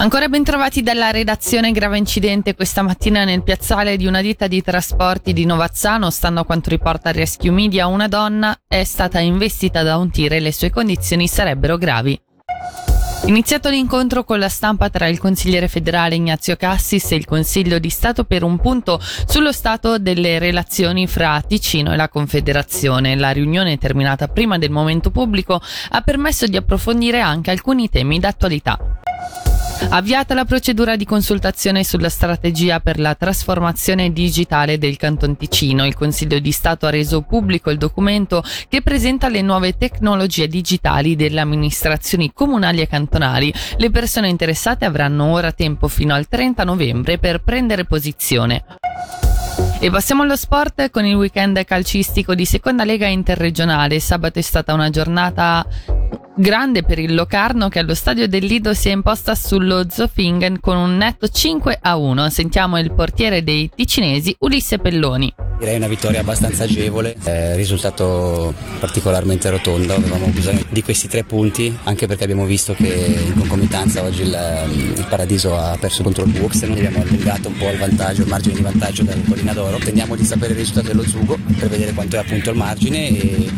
Ancora ben trovati dalla redazione, grave incidente questa mattina nel piazzale di una ditta di trasporti di Novazzano, stando a quanto riporta Rescue Media, una donna è stata investita da un tir e le sue condizioni sarebbero gravi. Iniziato l'incontro con la stampa tra il consigliere federale Ignazio Cassis e il Consiglio di Stato per un punto sullo stato delle relazioni fra Ticino e la Confederazione. La riunione, terminata prima del momento pubblico, ha permesso di approfondire anche alcuni temi d'attualità. Avviata la procedura di consultazione sulla strategia per la trasformazione digitale del Canton Ticino, il Consiglio di Stato ha reso pubblico il documento che presenta le nuove tecnologie digitali delle amministrazioni comunali e cantonali. Le persone interessate avranno ora tempo fino al 30 novembre per prendere posizione. E passiamo allo sport con il weekend calcistico di seconda lega interregionale. Sabato è stata una giornata grande per il Locarno che allo stadio del Lido si è imposta sullo Zofingen con un netto 5 a 1. Sentiamo il portiere dei ticinesi Ulisse Pelloni. Direi una vittoria abbastanza agevole, eh, risultato particolarmente rotondo, avevamo bisogno di questi tre punti anche perché abbiamo visto che in concomitanza oggi il, il Paradiso ha perso contro il Buux e noi abbiamo allungato un po' il vantaggio, il margine di vantaggio dal Collina d'Oro. Tendiamo di sapere il risultato dello Zugo per vedere quanto è appunto il margine e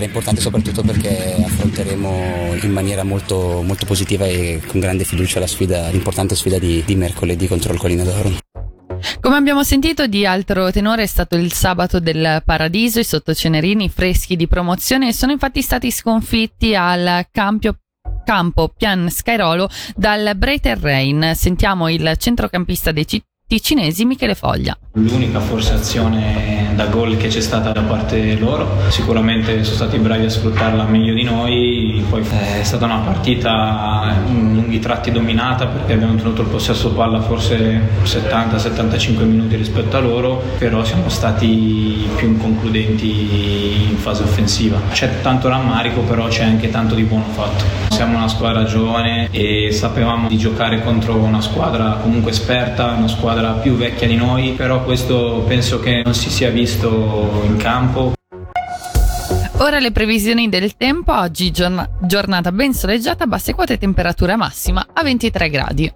era importante soprattutto perché affronteremo in maniera molto, molto positiva e con grande fiducia sfida, l'importante sfida di, di mercoledì contro il Collina d'Oro. Come abbiamo sentito, di altro tenore è stato il sabato del Paradiso. I sottocenerini freschi di promozione sono infatti stati sconfitti al campio campo Pian Scairolo dal Breiter Rain. Sentiamo il centrocampista dei, ticinesi Michele Foglia. L'unica forse azione da gol che c'è stata da parte loro, sicuramente sono stati bravi a sfruttarla meglio di noi, poi è stata una partita in lunghi tratti dominata perché abbiamo tenuto il possesso palla forse 70-75 minuti rispetto a loro, però siamo stati più inconcludenti in fase offensiva. C'è tanto rammarico però c'è anche tanto di buono fatto. Siamo una squadra giovane e sapevamo di giocare contro una squadra comunque esperta, una squadra più vecchia di noi, però questo penso che non si sia visto in campo. Ora le previsioni del tempo, oggi giornata ben soleggiata, basse quote temperatura massima a 23 gradi.